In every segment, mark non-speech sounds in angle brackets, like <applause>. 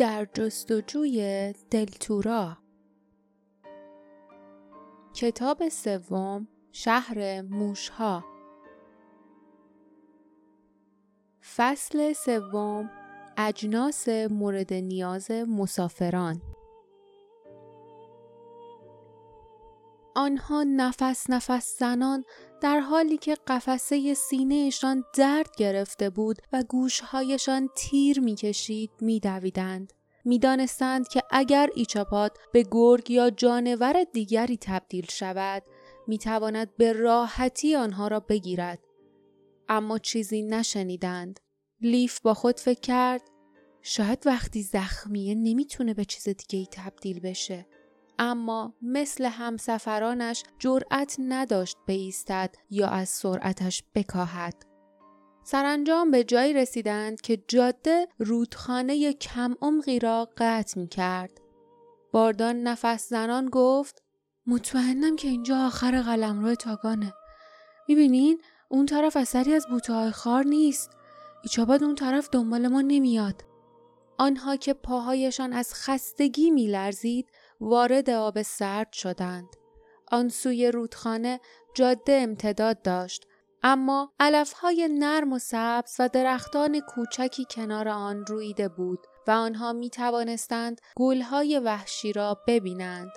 در جستجوی دلتورا. کتاب سوم شهر موشها. فصل سوم اجناس مورد نیاز مسافران. آنها نفس نفس زنان در حالی که قفسه سینهشان درد گرفته بود و گوشهایشان تیر می‌کشید میدویدند. می‌دانستند که اگر ایچاپات به گرگ یا جانور دیگری تبدیل شود می‌تواند به راحتی آنها را بگیرد. اما چیزی نشنیدند. لیف با خود فکر کرد شاید وقتی زخمیه نمی‌تونه به چیز دیگه ای تبدیل بشه. اما مثل همسفرانش جرأت نداشت بایستد یا از سرعتش بکاهد. سرانجام به جایی رسیدند که جاده رودخانه کم عمقی را قطع می کرد. باردان نفس زنان گفت مطمئنم که اینجا آخر قلمرو تاگانه. می‌بینین اون طرف اثری از بوته های خار نیست. ایچاباد اون طرف دنبال ما نمیاد. آنها که پاهایشان از خستگی میلرزید وارد آب سرد شدند. آن سوی رودخانه جاده امتداد داشت اما علفهای نرم و سبز و درختان کوچکی کنار آن رویده بود و آنها می توانستند گلهای وحشی را ببینند.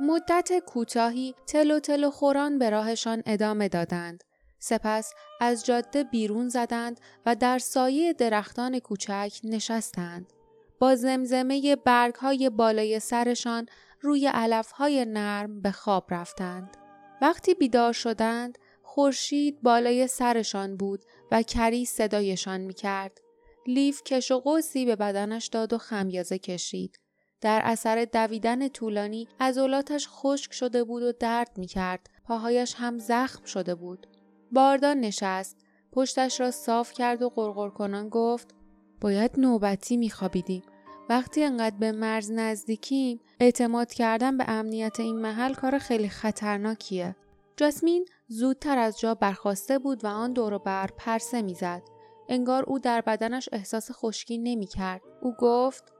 مدت کوتاهی تل و تل و خوران به راهشان ادامه دادند. سپس از جاده بیرون زدند و در سایه درختان کوچک نشستند. با زمزمه برگ های بالای سرشان روی علف های نرم به خواب رفتند. وقتی بیدار شدند، خورشید بالای سرشان بود و کری صدایشان می کرد. لیف کش و قوسی به بدنش داد و خمیازه کشید. در اثر دویدن طولانی عضلاتش خشک شده بود و درد می کرد. پاهایش هم زخم شده بود. باردان نشست. پشتش را صاف کرد و کنان گفت باید نوبتی می خوابیدیم. وقتی انقدر به مرز نزدیکیم اعتماد کردن به امنیت این محل کار خیلی خطرناکیه. جاسمین زودتر از جا برخواسته بود و آن دور بر پرسه می‌زد. انگار او در بدنش احساس خشکی نمی کرد. او گفت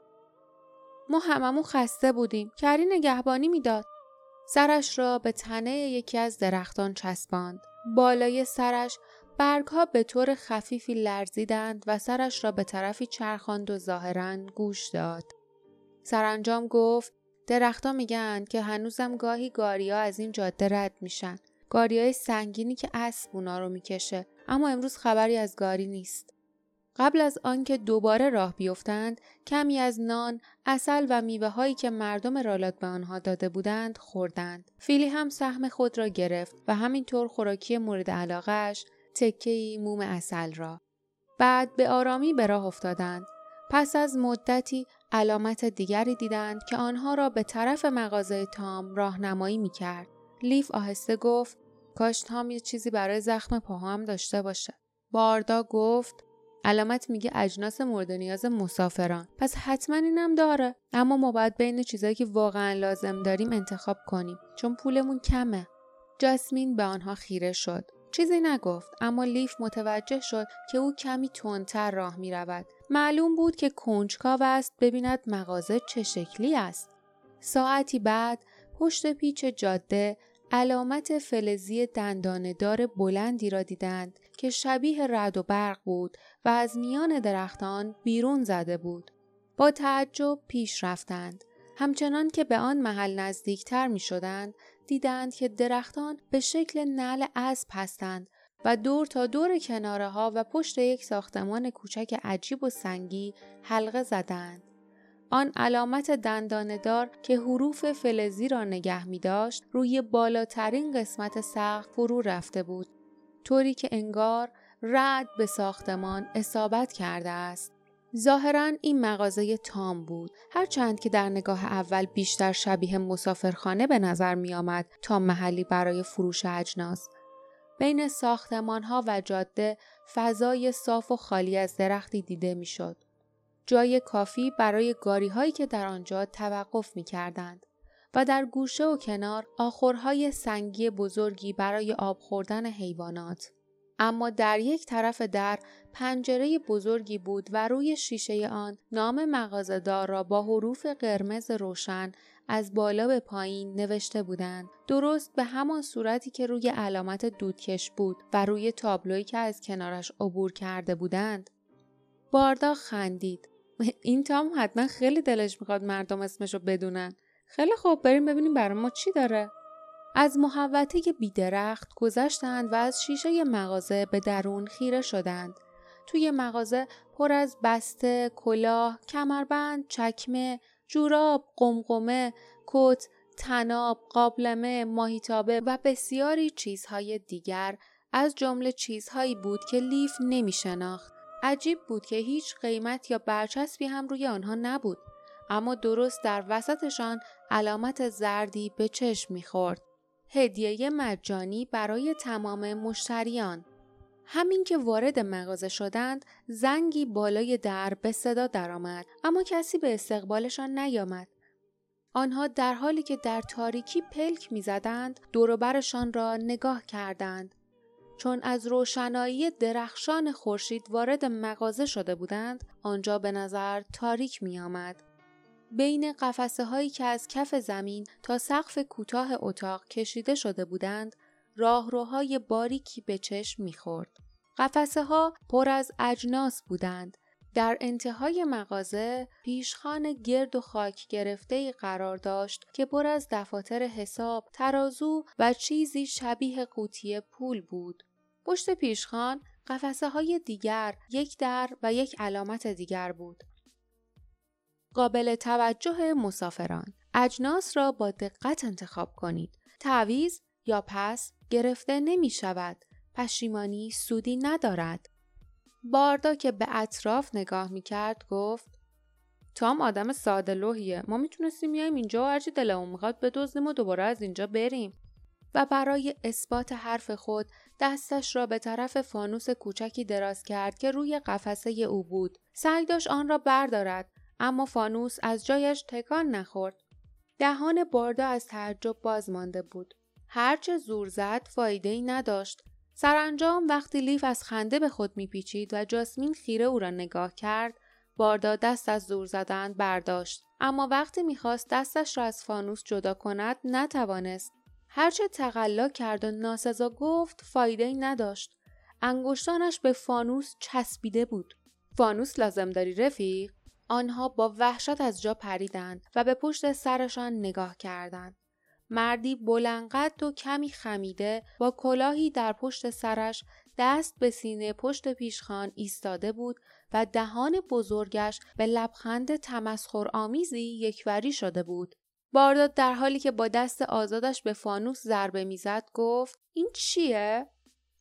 ما هممون خسته بودیم. کری نگهبانی می‌داد. سرش را به تنه یکی از درختان چسباند. بالای سرش برگها به طور خفیفی لرزیدند و سرش را به طرفی چرخاند و ظاهرا گوش داد. سرانجام گفت درختها میگن که هنوزم گاهی گاریا از این جاده رد میشن. گاریای سنگینی که اسب اونا رو می‌کشه اما امروز خبری از گاری نیست. قبل از آنکه دوباره راه بیفتند کمی از نان، اصل و میوه هایی که مردم رالات به آنها داده بودند خوردند. فیلی هم سهم خود را گرفت و همینطور خوراکی مورد علاقهش تکهی موم اصل را. بعد به آرامی به راه افتادند. پس از مدتی علامت دیگری دیدند که آنها را به طرف مغازه تام راهنمایی می کرد. لیف آهسته گفت کاش تام یه چیزی برای زخم پاهام داشته باشه. باردا گفت علامت میگه اجناس مورد نیاز مسافران پس حتما اینم داره اما ما باید بین چیزایی که واقعا لازم داریم انتخاب کنیم چون پولمون کمه جاسمین به آنها خیره شد چیزی نگفت اما لیف متوجه شد که او کمی تندتر راه می رود. معلوم بود که کنجکاو است ببیند مغازه چه شکلی است. ساعتی بعد پشت پیچ جاده علامت فلزی دنداندار بلندی را دیدند که شبیه رد و برق بود و از میان درختان بیرون زده بود. با تعجب پیش رفتند. همچنان که به آن محل نزدیکتر می شدند دیدند که درختان به شکل نل اسب هستند و دور تا دور کناره ها و پشت یک ساختمان کوچک عجیب و سنگی حلقه زدند. آن علامت دنداندار که حروف فلزی را نگه می داشت روی بالاترین قسمت سقف فرو رفته بود طوری که انگار رد به ساختمان اصابت کرده است. ظاهرا این مغازه تام بود هرچند که در نگاه اول بیشتر شبیه مسافرخانه به نظر می آمد تا محلی برای فروش اجناس بین ساختمان ها و جاده فضای صاف و خالی از درختی دیده می شد. جای کافی برای گاری هایی که در آنجا توقف می کردند و در گوشه و کنار آخرهای سنگی بزرگی برای آب خوردن حیوانات. اما در یک طرف در پنجره بزرگی بود و روی شیشه آن نام مغازهدار را با حروف قرمز روشن از بالا به پایین نوشته بودند. درست به همان صورتی که روی علامت دودکش بود و روی تابلویی که از کنارش عبور کرده بودند. باردا خندید. <laughs> این تام حتما خیلی دلش می‌خواد مردم اسمشو بدونن. خیلی خوب بریم ببینیم برای ما چی داره. از محوطه بیدرخت گذشتند و از شیشه مغازه به درون خیره شدند. توی مغازه پر از بسته، کلاه، کمربند، چکمه، جوراب، قمقمه، کت، تناب، قابلمه، ماهیتابه و بسیاری چیزهای دیگر از جمله چیزهایی بود که لیف نمی شناخت. عجیب بود که هیچ قیمت یا برچسبی هم روی آنها نبود. اما درست در وسطشان علامت زردی به چشم می‌خورد. هدیه مجانی برای تمام مشتریان. همین که وارد مغازه شدند زنگی بالای در به صدا درآمد اما کسی به استقبالشان نیامد آنها در حالی که در تاریکی پلک می‌زدند دوروبرشان را نگاه کردند چون از روشنایی درخشان خورشید وارد مغازه شده بودند آنجا به نظر تاریک می آمد. بین قفسه هایی که از کف زمین تا سقف کوتاه اتاق کشیده شده بودند راهروهای باریکی به چشم می‌خورد. قفسه ها پر از اجناس بودند. در انتهای مغازه پیشخان گرد و خاک گرفته قرار داشت که پر از دفاتر حساب، ترازو و چیزی شبیه قوطی پول بود. پشت پیشخان قفسه های دیگر یک در و یک علامت دیگر بود. قابل توجه مسافران اجناس را با دقت انتخاب کنید. تعویز یا پس گرفته نمی شود. پشیمانی سودی ندارد. باردا که به اطراف نگاه می کرد گفت تام آدم ساده لوحیه ما می‌تونستیم بیایم اینجا و هرچی دلمون می‌خواد بدزدیم و دوباره از اینجا بریم و برای اثبات حرف خود دستش را به طرف فانوس کوچکی دراز کرد که روی قفسه او بود سعی داشت آن را بردارد اما فانوس از جایش تکان نخورد. دهان باردا از تعجب باز مانده بود. هرچه زور زد فایده ای نداشت. سرانجام وقتی لیف از خنده به خود میپیچید و جاسمین خیره او را نگاه کرد باردا دست از زور زدن برداشت اما وقتی می‌خواست دستش را از فانوس جدا کند نتوانست هرچه تقلا کرد و ناسزا گفت فایده ای نداشت انگشتانش به فانوس چسبیده بود فانوس لازم داری رفیق آنها با وحشت از جا پریدند و به پشت سرشان نگاه کردند. مردی بلنقد و کمی خمیده با کلاهی در پشت سرش دست به سینه پشت پیشخان ایستاده بود و دهان بزرگش به لبخند تمسخر آمیزی یکوری شده بود. بارداد در حالی که با دست آزادش به فانوس ضربه می‌زد گفت این چیه؟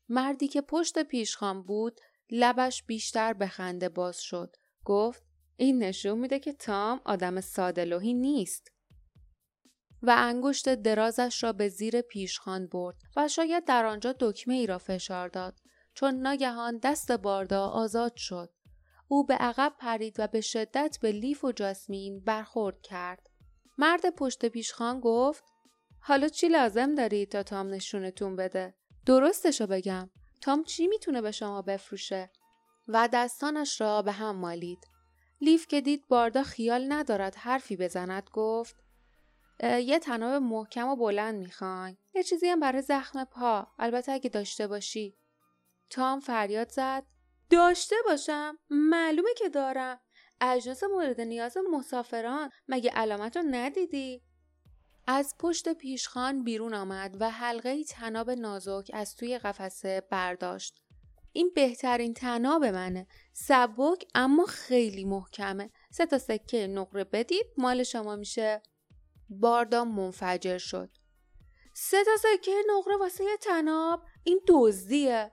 مردی که پشت پیشخان بود لبش بیشتر به خنده باز شد. گفت این نشون میده که تام آدم سادلوهی نیست. و انگشت درازش را به زیر پیشخان برد و شاید در آنجا دکمه ای را فشار داد چون ناگهان دست باردا آزاد شد. او به عقب پرید و به شدت به لیف و جاسمین برخورد کرد. مرد پشت پیشخان گفت حالا چی لازم داری تا تام نشونتون بده؟ درستشو بگم. تام چی می‌تونه به شما بفروشه؟ و دستانش را به هم مالید. لیف که دید باردا خیال ندارد حرفی بزند گفت یه تناب محکم و بلند می‌خواین یه چیزی هم برای زخم پا. البته اگه داشته باشی. تام فریاد زد داشته باشم؟ معلومه که دارم. اجناس مورد نیاز مسافران. مگه علامت رو ندیدی؟ از پشت پیشخان بیرون آمد و حلقه تناب نازک از توی قفسه برداشت. این بهترین تناب منه. سبک اما خیلی محکمه. سه تا سکه نقره بدید مال شما میشه. باردام منفجر شد. سه تا سکه نقره واسه یه تناب این دزدیه.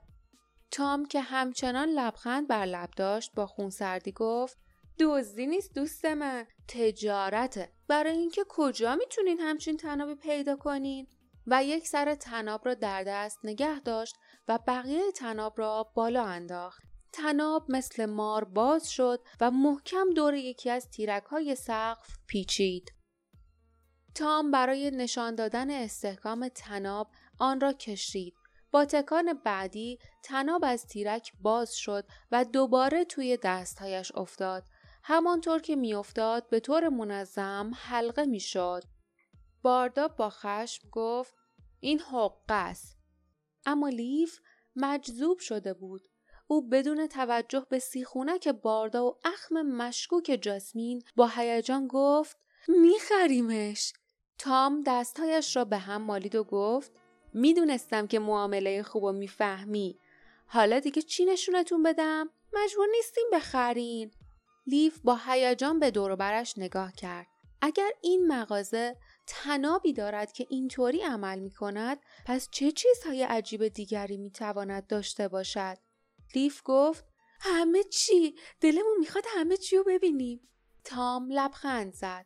تام که همچنان لبخند بر لب داشت با خونسردی گفت دزدی نیست دوست من. تجارته. برای اینکه کجا می‌تونین همچین تنابی پیدا کنین؟ و یک سر تناب را در دست نگه داشت. و بقیه تناب را بالا انداخت. تناب مثل مار باز شد و محکم دور یکی از تیرک های سقف پیچید. تام برای نشان دادن استحکام تناب آن را کشید با تکان بعدی تناب از تیرک باز شد و دوباره توی دستهایش افتاد. همانطور که میافتاد به طور منظم حلقه می‌شد. باردا با خشم گفت این حقه است. اما لیف مجذوب شده بود. او بدون توجه به سیخونک باردا و اخم مشکوک جاسمین با هیجان گفت میخریمش. تام دستهایش را به هم مالید و گفت می‌دونستم که معامله خوب و می‌فهمی. حالا دیگه چی نشونتون بدم؟ مجبور نیستیم بخرین. لیف با هیجان به دور برش نگاه کرد. اگر این مغازه تنابی دارد که اینطوری عمل می کند پس چه چیزهای عجیب دیگری می تواند داشته باشد؟ لیف گفت همه چی دلمون می‌خواد همه چی رو ببینیم. تام لبخند زد.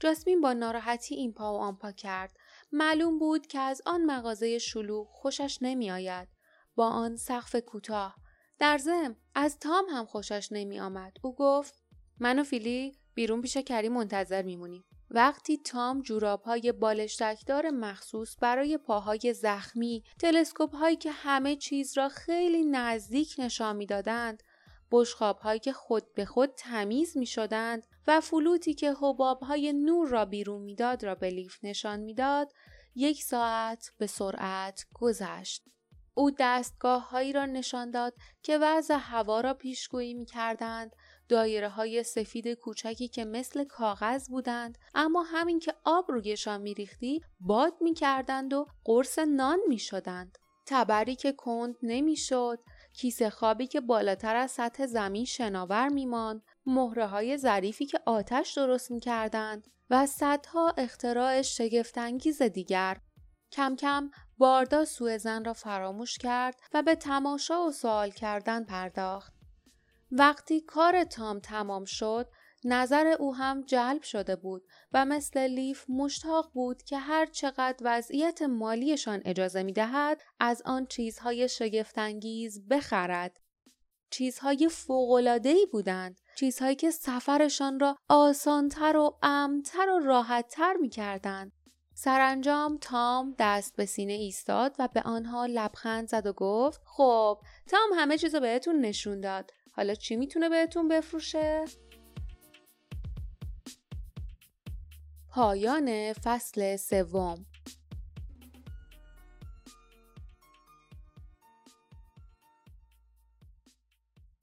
جاسمین با ناراحتی این پا و آن پا کرد. معلوم بود که از آن مغازه شلوغ خوشش نمی آید. با آن سقف کوتاه. در زم از تام هم خوشش نمی آمد. او گفت من و فیلی بیرون پیش کری منتظر میمونیم. وقتی تام جوراب های بالشتکدار مخصوص برای پاهای زخمی، تلسکوپ هایی که همه چیز را خیلی نزدیک نشان می‌دادند، بشخاب هایی که خود به خود تمیز می شدند و فلوتی که حباب های نور را بیرون می‌داد را به لیف نشان می‌داد، یک ساعت به سرعت گذشت. او دستگاه هایی را نشان داد که وضع هوا را پیشگویی می کردند دایره های سفید کوچکی که مثل کاغذ بودند اما همین که آب رویشان میریختی باد می‌کردند و قرص نان می‌شدند تبری که کند نمی‌شد کیسه خوابی که بالاتر از سطح زمین شناور میماند مهره های ظریفی که آتش درست می‌کردند و صدها اختراع شگفتانگیز دیگر کم کم باردا زن را فراموش کرد و به تماشا و سوال کردن پرداخت. وقتی کار تام تمام شد نظر او هم جلب شده بود و مثل لیف مشتاق بود که هر چقدر وضعیت مالیشان اجازه می دهد از آن چیزهای شگفتانگیز بخرد. چیزهای فوقلادهی بودند. چیزهایی که سفرشان را آسانتر و امتر و راحتتر می کردند. سرانجام تام دست به سینه ایستاد و به آنها لبخند زد و گفت خب تام همه چیز رو بهتون نشون داد حالا چی می‌تونه بهتون بفروشه؟ پایان فصل سوم